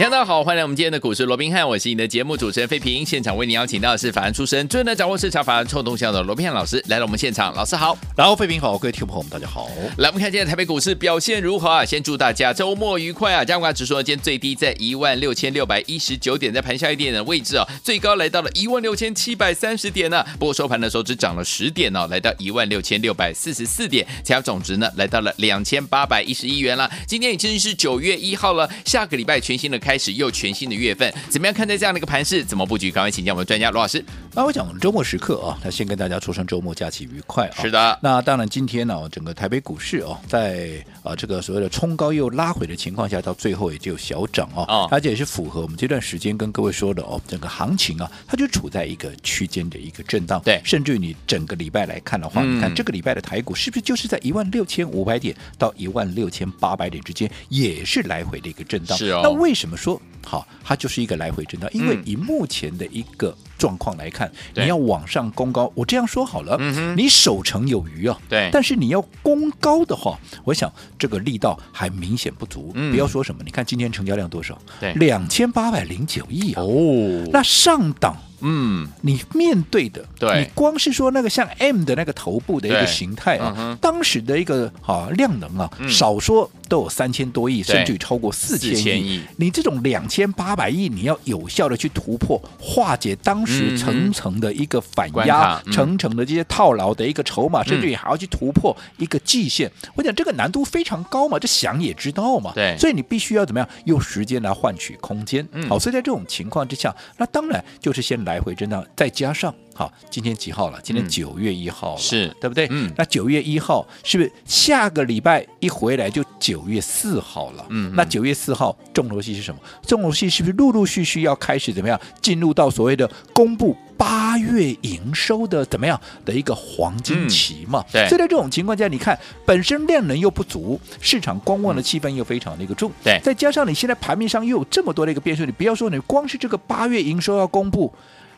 大家好，欢迎来我们今天的股市罗宾汉，我是你的节目主持人费平。现场为你邀请到的是法案出身、最能掌握市场法案臭动向的罗宾汉老师来到我们现场。老师好，然后费平好，各位听众朋友们大家好。来，我们看今天台北股市表现如何啊？先祝大家周末愉快啊！加权指数今天最低在一万六千六百一十九点，在盘下一点的位置啊，最高来到了一万六千七百三十点呢、不过收盘的时候只涨了十点哦，来到一万六千六百四十四点，成交总值呢来到了两千八百一十亿元了。今天已经是九月一号了，下个礼拜全新的开始，又全新的月份，怎么样看待这样的一个盘势？怎么布局？赶快请教我们专家罗老师。那我讲周末时刻啊，那先跟大家说声周末假期愉快啊。是的。那当然今天呢、啊，整个台北股市哦、啊，在啊这个所谓的冲高又拉回的情况下，到最后也就小涨啊。哦。而且也是符合我们这段时间跟各位说的哦，整个行情啊，它就处在一个区间的一个震荡。对。甚至于你整个礼拜来看的话，嗯、你看这个礼拜的台股是不是就是在一万六千五百点到一万六千八百点之间，也是来回的一个震荡。是哦。那为什么说？好，它就是一个来回震荡，因为以目前的一个状况来看，嗯、你要往上攻高，我这样说好了，嗯、你守成有余啊，对，但是你要攻高的话，我想这个力道还明显不足。嗯、不要说什么，你看今天成交量多少？对，两千八百零九亿啊。哦，那上档。嗯，你面对的，对，你光是说那个像 M 的那个头部的一个形态啊，嗯、当时的一个啊量能啊，嗯、少说都有三千多亿，甚至于超过四千亿。你这种两千八百亿，你要有效的去突破，化解当时层层的一个反压，层层、嗯、的这些套牢的一个筹码，嗯、甚至你还要去突破一个季线。嗯、我讲这个难度非常高嘛，这想也知道嘛。对，所以你必须要怎么样用时间来换取空间。嗯、好，所以在这种情况之下，那当然就是先来。来回震荡，再加上好，今天几号了？今天九月一号了，嗯、是对不对？嗯，那九月一号是不是下个礼拜一回来就九月四号了？嗯，那九月四号重头戏是什么？重头戏是不是陆陆续续要开始怎么样进入到所谓的公布八月营收的怎么样的一个黄金期嘛？嗯、对，所以在这种情况下，你看本身量能又不足，市场观望的气氛又非常的一个重，对，再加上你现在盘面上又有这么多的一个变数，你不要说你光是这个八月营收要公布。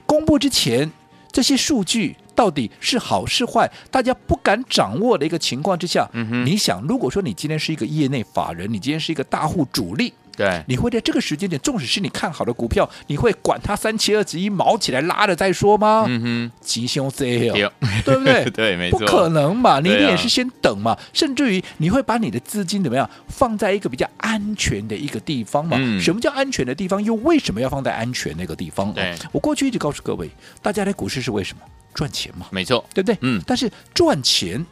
公布之前，这些数据到底是好是坏，大家不敢掌握的一个情况之下，嗯、你想，如果说你今天是一个业内法人，你今天是一个大户主力。对，你会在这个时间点，纵使是你看好的股票，你会管它三七二十一毛起来拉了再说吗？嗯哼，吉凶这哦，对不对？对，没错，不可能嘛，你一定也是先等嘛，啊、甚至于你会把你的资金怎么样放在一个比较安全的一个地方嘛？嗯、什么叫安全的地方？又为什么要放在安全那个地方？对，我过去一直告诉各位，大家来股市是为什么？赚钱嘛，没错，对不对？嗯，但是赚钱。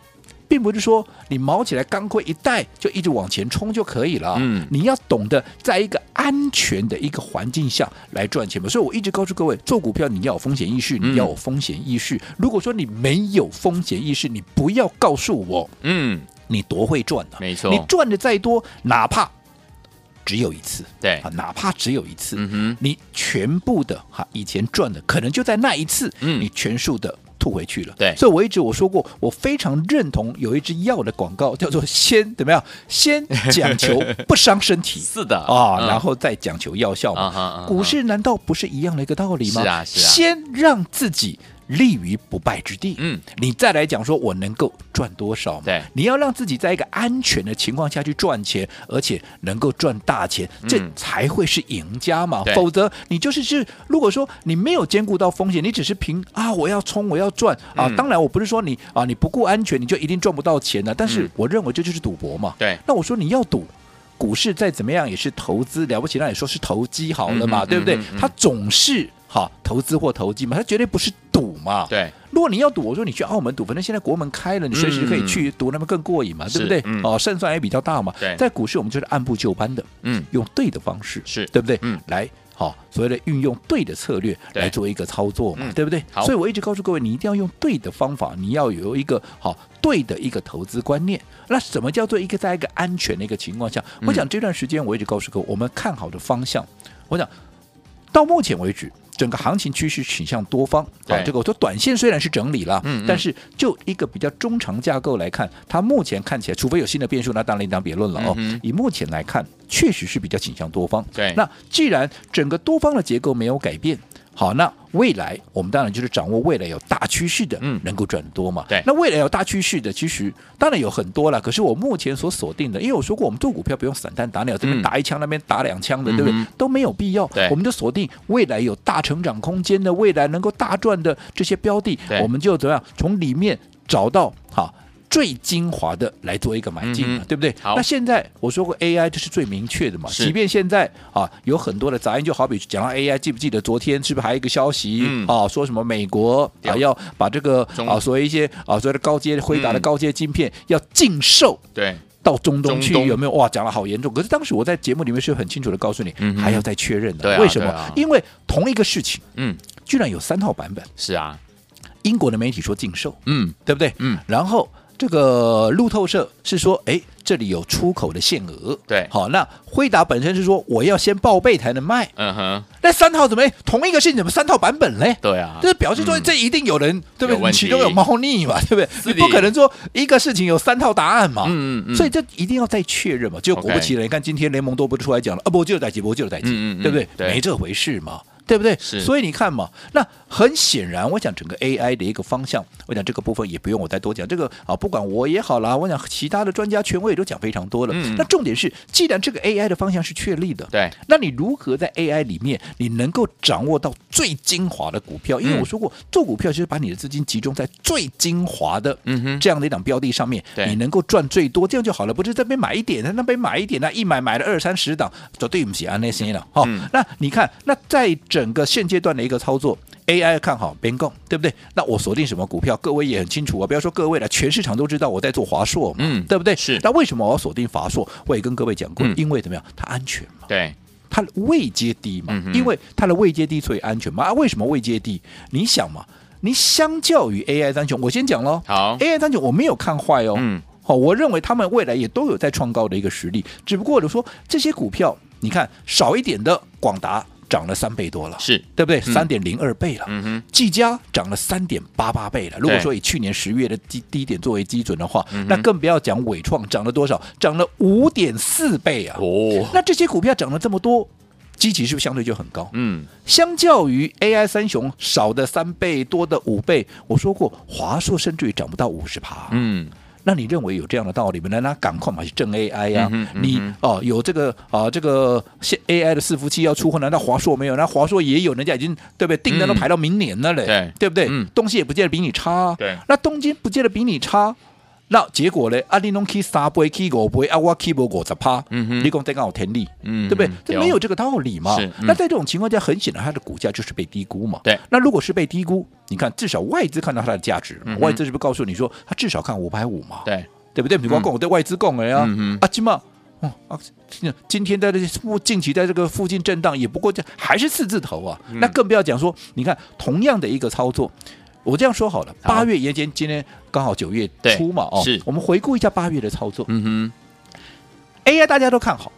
并不是说你毛起来钢盔一戴就一直往前冲就可以了。嗯，你要懂得在一个安全的一个环境下来赚钱嘛。所以我一直告诉各位，做股票你要有风险意识，你要有风险意识。嗯、如果说你没有风险意识，你不要告诉我，嗯，你多会赚呢？没错，你赚的再多，哪怕只有一次，对啊，哪怕只有一次，嗯哼，你全部的哈以前赚的，可能就在那一次，嗯，你全数的。吐回去了，对，所以我一直我说过，我非常认同有一支药的广告，叫做“先怎么样？先讲求不伤身体，是的啊，嗯、然后再讲求药效嘛。嗯、股市难道不是一样的一个道理吗？是啊，是啊，先让自己。立于不败之地。嗯，你再来讲说，我能够赚多少？对，你要让自己在一个安全的情况下去赚钱，而且能够赚大钱，这才会是赢家嘛。嗯、否则，你就是是，如果说你没有兼顾到风险，你只是凭啊，我要冲，我要赚啊。当然，我不是说你啊，你不顾安全，你就一定赚不到钱的。但是，我认为这就是赌博嘛。对，那我说你要赌，股市再怎么样也是投资，了不起，那你说是投机好了嘛，嗯、对不对？嗯嗯嗯、它总是。好，投资或投机嘛，它绝对不是赌嘛。对，如果你要赌，我说你去澳门赌，反正现在国门开了，你随时可以去赌，那么更过瘾嘛，嗯、对不对？嗯、哦，胜算也比较大嘛。对，在股市我们就是按部就班的，嗯，用对的方式，是对不对？嗯，来，好，所谓的运用对的策略来做一个操作嘛，对，对不对？好，所以我一直告诉各位，你一定要用对的方法，你要有一个好对的一个投资观念。那什么叫做一个在一个安全的一个情况下？我讲这段时间我一直告诉各位，我们看好的方向，我讲到目前为止。整个行情趋势倾向多方。对啊，这个我说短线虽然是整理了，嗯嗯但是就一个比较中长架构来看，它目前看起来，除非有新的变数，那当然另当别论了哦。嗯以目前来看，确实是比较倾向多方。对那既然整个多方的结构没有改变，好，那未来我们当然就是掌握未来有大趋势的，嗯能够赚多嘛。对那未来有大趋势的，其实当然有很多了。可是我目前所锁定的，因为我说过，我们做股票不用散弹打鸟，这边打一枪，那边打两枪的，对不对嗯？都没有必要对。我们就锁定未来有大成长空间的，未来能够大赚的这些标的，我们就怎么样从里面找到好。最精华的来做一个买进嘛，嗯对不对？好那现在我说过 AI 这是最明确的嘛，即便现在啊有很多的杂音，就好比讲到 AI，记不记得昨天是不是还有一个消息、嗯啊，说什么美国啊要把这个啊所谓一些啊所谓的高阶辉达的嗯高阶晶片要禁售。对，到中东去有没有哇？讲的好严重。可是当时我在节目里面是很清楚的告诉你，嗯还要再确认的。啊为什么？啊因为同一个事情嗯，居然有三套版本。是啊，英国的媒体说禁售，嗯对不对？嗯，然后这个路透社是说，哎，这里有出口的限额。对好，那辉达本身是说我要先报备才能卖。嗯哼，那三套怎么同一个事情怎么三套版本嘞？对啊，这表示说嗯这一定有人、对不对？其中有猫腻嘛，对不对？你不可能说一个事情有三套答案嘛。嗯嗯嗯所以这一定要再确认嘛。就果不其然，你看今天联盟都不出来讲了，啊，不就有代志，不就有代志，嗯嗯嗯对不对？对没这回事嘛。对不对？是所以你看嘛，那很显然，我讲整个 AI 的一个方向，我讲这个部分也不用我再多讲。这个啊，不管我也好啦，我讲其他的专家权威也都讲非常多了。嗯那重点是，既然这个 AI 的方向是确立的，对，那你如何在 AI 里面，你能够掌握到最精华的股票？因为我说过，做股票就是把你的资金集中在最精华的嗯哼这样的一档标的上面，对你能够赚最多，这样就好了。不是这边买一点，那边买一点，那一买买了二三十档，绝对不起安那些了。好、嗯那你看，那在整个现阶段的一个操作，AI 看好边共，对不对？那我锁定什么股票？各位也很清楚啊，不要说各位了，全市场都知道我在做华硕嘛，嗯对不对？是那为什么我要锁定华硕？我也跟各位讲过，嗯因为怎么样？它安全嘛。对，它的位阶低嘛，嗯因为它的位阶低，所以安全嘛。啊，为什么位阶低？你想嘛，你相较于 AI 三雄，我先讲喽。好，AI 三雄我没有看坏哦，嗯，好、我认为他们未来也都有在创高的一个实力，只不过我就说这些股票，你看少一点的广达涨了三倍多了，是，对不对？嗯三点零二倍了。嗯哼，技嘉涨了三点八八倍了。如果说以去年十月的低低点作为基准的话，那更不要讲伟创涨了多少，涨了五点四倍啊！哦，那这些股票涨了这么多，基期是不是相对就很高？嗯，相较于 AI 三雄少的三倍，多的五倍，我说过华硕甚至于涨不到五十趴。嗯，那你认为有这样的道理吗？那那赶快嘛，去挣 AI 呀、嗯嗯你哦有这个啊这个现 AI 的伺服器要出货，难道华硕没有？那华硕也有，人家已经对不对？订单都排到明年了嘞，对对不对？嗯东西也不见得比你差、啊，对那东京不见得比你差。那结果呢？阿里弄 K 三倍，K 五倍，啊我 K 无五十趴，嗯哼你讲这刚好天力，嗯对不对嗯？这没有这个道理嘛那在这种情况下，很显然它的股价就是被低估嘛。对那如果是被低估，你看至少外资看到它的价值，嗯外资是不是告诉你说，它至少看五百五嘛？对，对不对？你光讲我对外资讲的呀，啊，今嘛，哦啊，今天在这附近期在这个附近震荡，也不过这还是四字头啊。嗯那更不要讲说，你看同样的一个操作，我这样说好了，八月延前今天刚好九月初嘛，哦，是我们回顾一下八月的操作嗯哼，AI 大家都看好。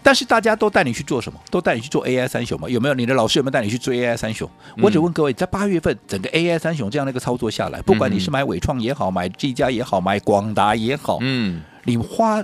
但是大家都带你去做什么？都带你去做 AI 三雄嘛？有没有？你的老师有没有带你去追 AI 三雄？嗯我只问各位，在八月份整个 AI 三雄这样的一个操作下来，不管你是买伟创也好，买技嘉也好，买广达也好，嗯，你花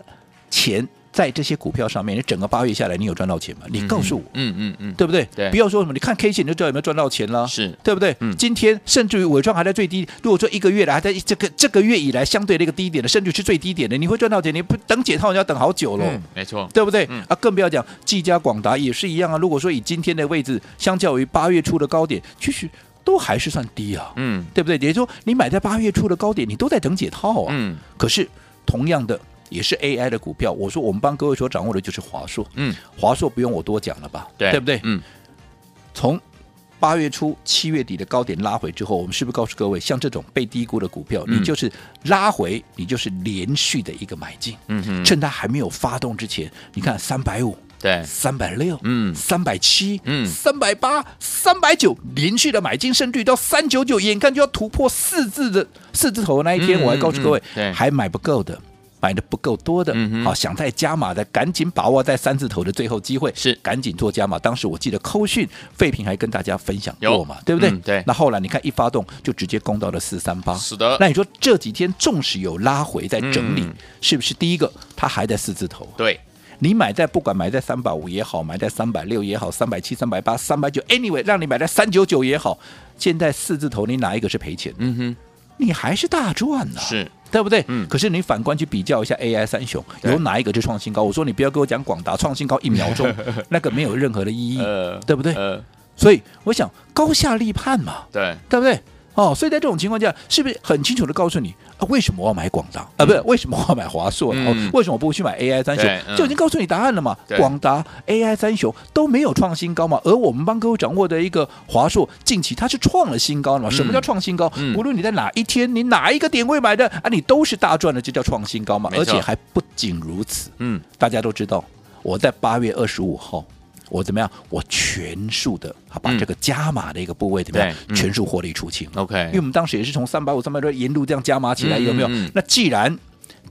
钱在这些股票上面，你整个八月下来，你有赚到钱吗？你告诉我，嗯嗯嗯，对不对？对不要说什么，你看 K 线你就知道有没有赚到钱了，是对不对？嗯今天甚至于尾创还在最低，如果说一个月来还在这个这个月以来相对的一个低点的，甚至是最低点的，你会赚到钱，你不等解套你要等好久了。嗯，没错，对不对？嗯啊，更不要讲技嘉、广达也是一样啊。如果说以今天的位置，相较于八月初的高点，其实都还是算低啊，嗯对不对？也就是说，你买在八月初的高点，你都在等解套啊。嗯可是同样的也是 AI 的股票，我说我们帮各位所掌握的就是华硕，嗯，华硕不用我多讲了吧？对，不对？嗯，从八月初、七月底的高点拉回之后，我们是不是告诉各位，像这种被低估的股票，嗯。你就是拉回，你就是连续的一个买进，嗯哼，趁它还没有发动之前，你看三百五。对，三百六，嗯。三百七，嗯。三百八，三百九，连续的买进，胜率到三九九，眼看就要突破四字的四字头的那一天，嗯我还告诉各位，嗯嗯对。还买不够的买的不够多的，好、嗯啊、想再加码的，赶紧把握在三字头的最后机会，是赶紧做加码。当时我记得扣讯废品还跟大家分享过嘛，对不对、嗯？对。那后来你看一发动就直接攻到了四三八，是的。那你说这几天纵使有拉回在整理，嗯、是不是第一个它还在四字头？对。你买在不管买在三百五也好，买在三百六也好，三百七、三百八、三百九，anyway，让你买在三九九也好，现在四字头你哪一个是赔钱？嗯哼，你还是大赚呢、啊，是对不对？嗯。可是你反观去比较一下 AI 三雄，有哪一个是创新高？我说你不要跟我讲广达创新高一秒钟，那个没有任何的意义，呃、对不对？呃。所以我想高下立判嘛，对，对不对？哦，所以在这种情况下，是不是很清楚的告诉你啊？为什么我要买广达、嗯、啊？不是，为什么我要买华硕？为什么我不去买 AI 三雄、嗯？就已经告诉你答案了嘛。广达、AI 三雄都没有创新高嘛，而我们帮各位掌握的一个华硕，近期它是创了新高了嘛？什么叫创新高？嗯、无论你在哪一天，你哪一个点位买的啊，你都是大赚的，就叫创新高嘛。而且还不仅如此，嗯，大家都知道，我在八月二十五号。我怎么样？我全数的，好把这个加码的一个部位怎么样？嗯、全数获利出清。OK，因为我们当时也是从三百五、三百多沿路这样加码起来，有没有？那既然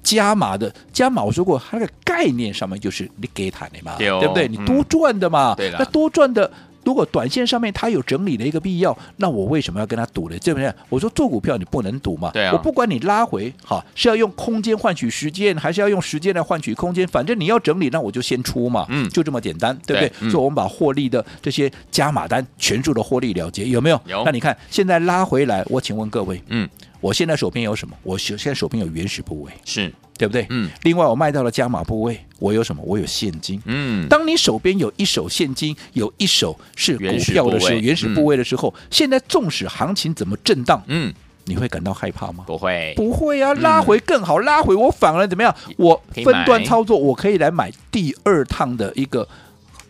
加码的加码，我说过它的概念上面就是你给他的嘛，对不对？你多赚的嘛，对那多赚的。如果短线上面它有整理的一个必要，那我为什么要跟他赌呢？对不对？我说做股票你不能赌嘛。对啊。我不管你拉回，哈是要用空间换取时间，还是要用时间来换取空间，反正你要整理，那我就先出嘛。嗯。就这么简单，对不对？对嗯、所以我们把获利的这些加码单全数的获利了结，有没有？有。那你看现在拉回来，我请问各位，嗯，我现在手边有什么？我现在手边有原始部位，是。对不对？嗯。另外，我卖到了加码部位，我有什么？我有现金。嗯。当你手边有一手现金，有一手是股票的时候，原始部位的时候，嗯、现在纵使行情怎么震荡，嗯，你会感到害怕吗？不会，不会啊！拉回更好，嗯、拉回我反而怎么样？我分段操作，我可以来买第二趟的一个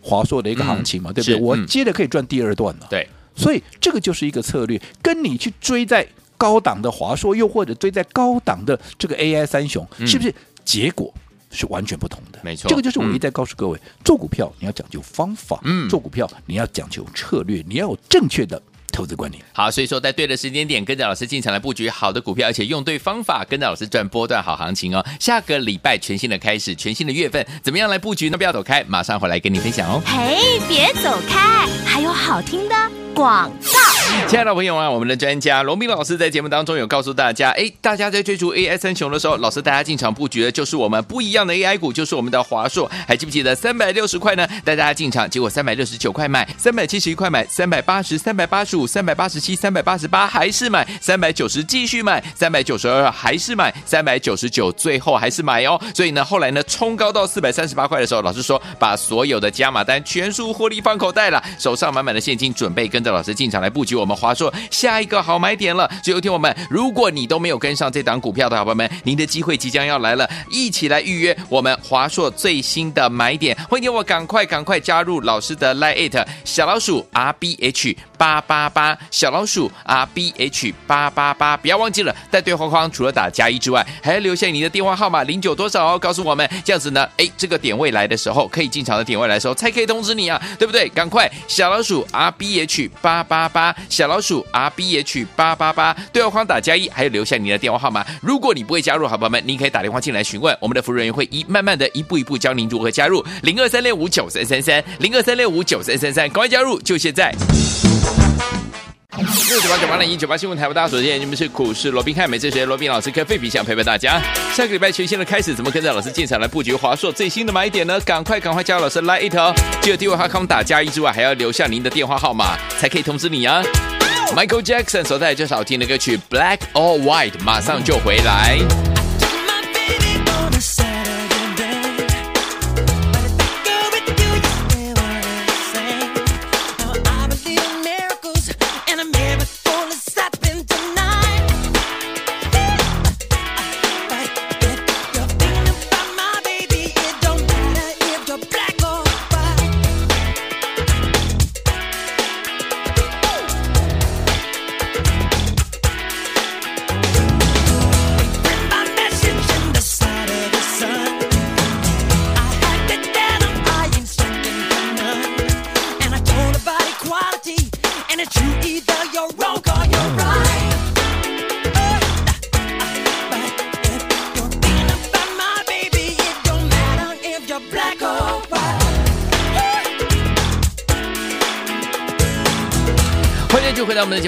华硕的一个行情嘛，嗯、对不对？我接着可以赚第二段了。对，所以这个就是一个策略，跟你去追在。高档的华硕，又或者追在高档的这个 AI 三雄，嗯、是不是结果是完全不同的？没错，这个就是我一再告诉各位，嗯、做股票你要讲究方法，嗯，做股票你要讲究策略，你要有正确的投资观念。好，所以说在对的时间点跟着老师进场来布局好的股票，而且用对方法，跟着老师赚波段好行情哦。下个礼拜全新的开始，全新的月份，怎么样来布局呢？不要走开，马上回来跟你分享哦。嘿，别走开，还有好听的广告。亲爱的朋友啊，我们的专家罗斌老师在节目当中有告诉大家，哎，大家在追逐 AI 三雄的时候，老师带大家进场布局的就是我们不一样的 AI 股，就是我们的华硕。还记不记得三百六十块呢？带大家进场，结果三百六十九块买，三百七十一块买，三百八十、三百八十五、三百八十七、三百八十八还是买，三百九十继续买，三百九十二还是买，三百九十九最后还是买哦。所以呢，后来呢冲高到四百三十八块的时候，老师说把所有的加码单全数获利放口袋了，手上满满的现金，准备跟着老师进场来布局我们华硕。下一个好买点了，所以有听我们，如果你都没有跟上这档股票的好朋友们，您的机会即将要来了，一起来预约我们华硕最新的买点，欢迎我赶快赶快加入老师的 Line 小老鼠 R B H 八八八，小老鼠 R B H 八八八，不要忘记了，在对话框除了打加一之外，还要留下你的电话号码零九多少哦，告诉我们，这样子呢，哎，这个点位来的时候，可以进场的点位来的时候，才可以通知你啊，对不对？赶快小老鼠 R B H 八八八，小老鼠 R B H 八八八，对话框打加一，还有留下你的电话号码。如果你不会加入，好朋友们，您可以打电话进来询问，我们的服务人员会一慢慢的一步一步教您如何加入。零二三六五九三三三，零二三六五九三三三，赶快加入，就现在。六九八九八零一九八新闻台，大家所见，你们是股市罗宾汉，每次学罗宾老师跟费皮想陪伴大家。下个礼拜全新的开始，怎么跟着老师进场来布局华硕最新的买点呢？赶快赶快加入老师来一头，记得电话号码打加一之外，还要留下您的电话号码，才可以通知你啊。Michael Jackson 所带来这首好听的歌曲《Black or White》，马上就回来。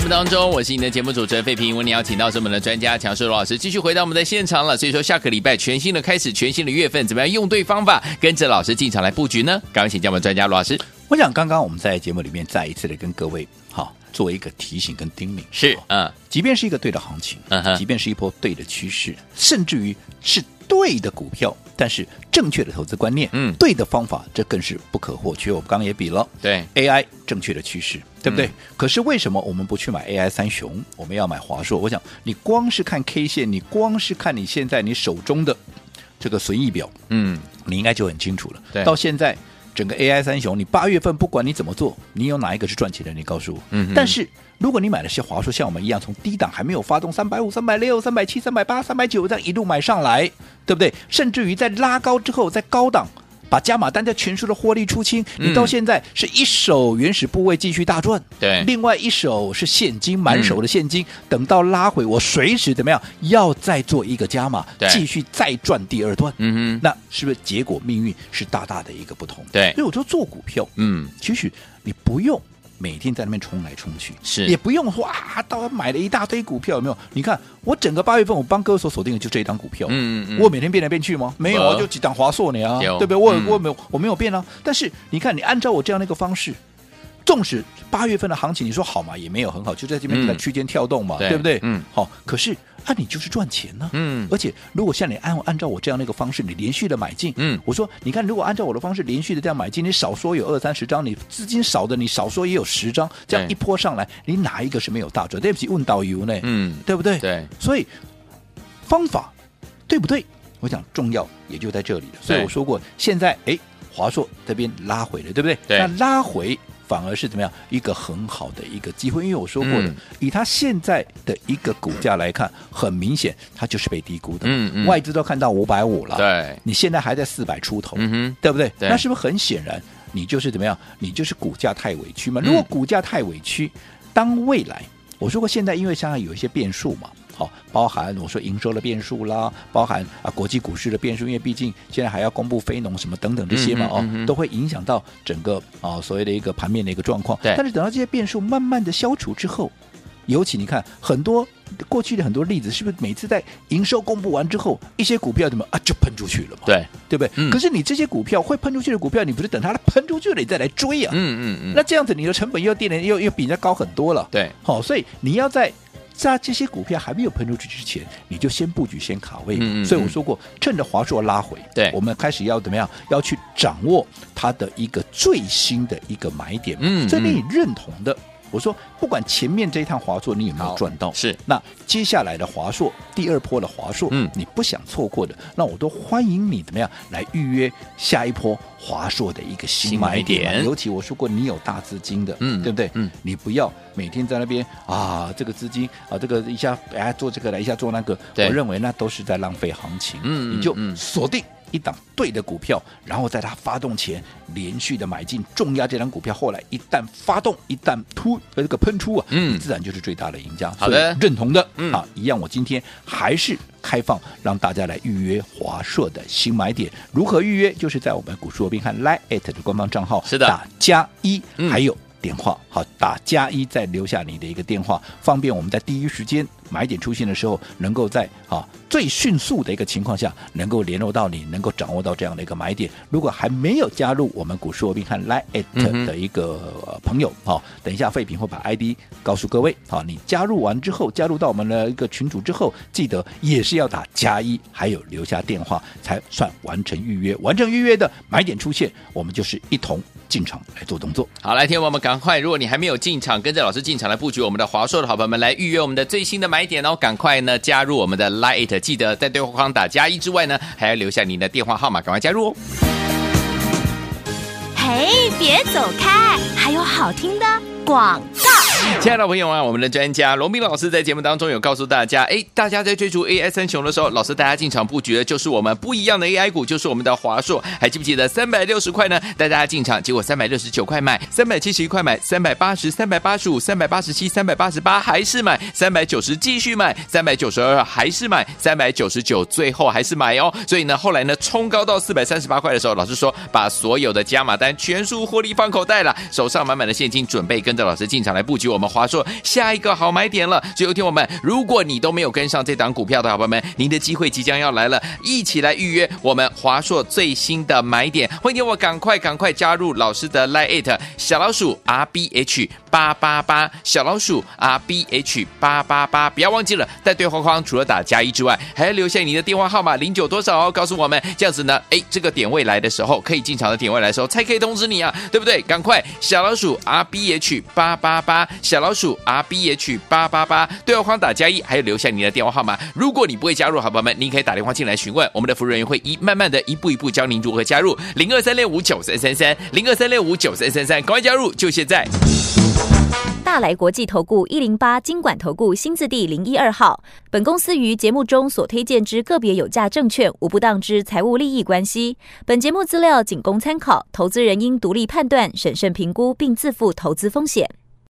目当中，我是你的节目主持人费平。为你邀请到是我们的专家强势罗老师，继续回到我们的现场了。所以说，下个礼拜全新的开始，全新的月份，怎么样用对方法，跟着老师进场来布局呢？赶快请教我们专家罗老师。我想刚刚我们在节目里面再一次的跟各位好做一个提醒跟叮咛，是嗯，即便是一个对的行情，嗯哼，即便是一波对的趋势，甚至于是对的股票。但是正确的投资观念，嗯，对的方法，这更是不可或缺。我们刚刚也比了，对 AI 正确的趋势，对不对？嗯、可是为什么我们不去买 AI 三雄，我们要买华硕？我想你光是看 K 线，你光是看你现在你手中的这个损益表，嗯，你应该就很清楚了。对，到现在整个 AI 三雄，你八月份不管你怎么做，你有哪一个是赚钱的？你告诉我。嗯，但是。如果你买的是华硕，像我们一样从低档还没有发动，三百五、三百六、三百七、三百八、三百九这样一路买上来，对不对？甚至于在拉高之后，在高档把加码单在全数的获利出清，你到现在是一手原始部位继续大赚，对，另外一手是现金满手的现金，等到拉回我随时怎么样要再做一个加码，继续再赚第二段，嗯哼，那是不是结果命运是大大的一个不同？对，所以我说做股票，嗯，其实你不用。每天在那边冲来冲去，是也不用说啊，到买了一大堆股票，有没有？你看我整个八月份，我帮各位所锁定的就这一档股票，嗯嗯，我每天变来变去吗？没有啊，就几档华硕呢啊，对不对？我我没有我没有变啊。但是你看，你按照我这样的一个方式，纵使八月份的行情，你说好嘛，也没有很好，就在这边在区间跳动嘛，对不对？嗯，好，可是。那、啊、你就是赚钱呢、啊，嗯，而且如果像你按按照我这样的一个方式，你连续的买进，嗯，我说你看，如果按照我的方式连续的这样买进，你少说有二三十张，你资金少的你少说也有十张，这样一波上来，你哪一个是没有大赚？对不起，问导游呢，嗯，对不对？对，所以方法对不对？我想重要也就在这里了。所以我说过，现在哎，华硕这边拉回了，对不对？对，那拉回。反而是怎么样一个很好的一个机会，因为我说过的，嗯、以它现在的一个股价来看，很明显它就是被低估的。嗯嗯，外资都看到五百五了，对，你现在还在四百出头，对不对？对，那是不是很显然，你就是怎么样？你就是股价太委屈嘛？如果股价太委屈，当未来我说过，现在因为现在有一些变数嘛。好，包含我说营收的变数啦，包含啊国际股市的变数，因为毕竟现在还要公布非农什么等等这些嘛，嗯、哦，都会影响到整个啊所谓的一个盘面的一个状况。对，但是等到这些变数慢慢的消除之后，尤其你看很多过去的很多例子，是不是每次在营收公布完之后，一些股票怎么啊就喷出去了嘛？对，对不对？嗯、可是你这些股票会喷出去的股票，你不是等它喷出去了你再来追啊？嗯嗯嗯。那这样子你的成本又变得又又比人家高很多了。对，好、哦，所以你要在。在这些股票还没有喷出去之前，你就先布局、先卡位。嗯嗯，所以我说过，趁着华硕拉回，对，我们开始要怎么样？要去掌握它的一个最新的一个买点。嗯，这边你认同的。我说，不管前面这一趟华硕你有没有赚到，是那接下来的华硕，第二波的华硕，嗯，你不想错过的，那我都欢迎你怎么样来预约下一波华硕的一个新买点。尤其我说过，你有大资金的，嗯，对不对？嗯，你不要每天在那边啊，这个资金啊，这个一下哎做这个来，一下做那个，我认为那都是在浪费行情。嗯，你就锁定。一档对的股票，然后在它发动前连续的买进重压这档股票，后来一旦发动，一旦突呃这个喷出啊，嗯，自然就是最大的赢家。好的，认同的，嗯，啊，一样，我今天还是开放让大家来预约华硕的新买点，如何预约？就是在我们股市罗宾汉 Line@ 的官方账号，是的，打加一，还有。电话好，打加一，再留下你的一个电话，方便我们在第一时间买点出现的时候，能够在啊最迅速的一个情况下，能够联络到你，能够掌握到这样的一个买点。如果还没有加入我们股市罗宾汉 Line@ 的一个朋友，好、等一下废品会把 ID 告诉各位。好，你加入完之后，加入到我们的一个群组之后，记得也是要打加一，还有留下电话，才算完成预约。完成预约的买点出现，我们就是一同。进场来做动作，好，来，听我们赶快！如果你还没有进场，跟着老师进场来布局我们的华硕的好朋友们，来预约我们的最新的买买点哦！赶快呢加入我们的 Lite，记得在对话框打加一之外呢，还要留下您的电话号码，赶快加入哦！嘿，别走开，还有好听的广告。亲爱的朋友啊，我们的专家罗斌老师在节目当中有告诉大家，哎，大家在追逐 AI 三雄的时候，老师大家进场布局的就是我们不一样的 AI 股，就是我们的华硕，还记不记得三百六十块呢？带大家进场，结果三百六十九块买，三百七十一块买，三百八十、三百八十五、三百八十七、三百八十八还是买，三百九十继续买，三百九十二还是买，三百九十九最后还是买哦。所以呢，后来呢冲高到四百三十八块的时候，老师说把所有的加码单全数获利放口袋了，手上满满的现金，准备跟着老师进场来布局我们华硕下一个好买点了。所以有听我们，如果你都没有跟上这档股票的好朋友们，您的机会即将要来了，一起来预约我们华硕最新的买点。欢迎我赶快赶快加入老师的 Line It 小老鼠 R B H 八八八，小老鼠 R B H 八八八，不要忘记了，在对话框除了打加一之外，还要留下你的电话号码零九多少哦，告诉我们，这样子呢，哎，这个点位来的时候，可以进场的点位来的时候，才可以通知你啊，对不对？赶快小老鼠 R B H 八八八，小老鼠 R B H 八八八，对话框打加一，还有留下你的电话号码。如果你不会加入，好朋友们，您可以打电话进来询问，我们的服务人员会一慢慢的一步一步教您如何加入零二三六五九三三三零二三六五九三三三，赶快加入，就现在。大来国际投顾一零八金管投顾新字第零一二号。本公司于节目中所推荐之个别有价证券，无不当之财务利益关系。本节目资料仅供参考，投资人应独立判断、审慎评估，并自负投资风险。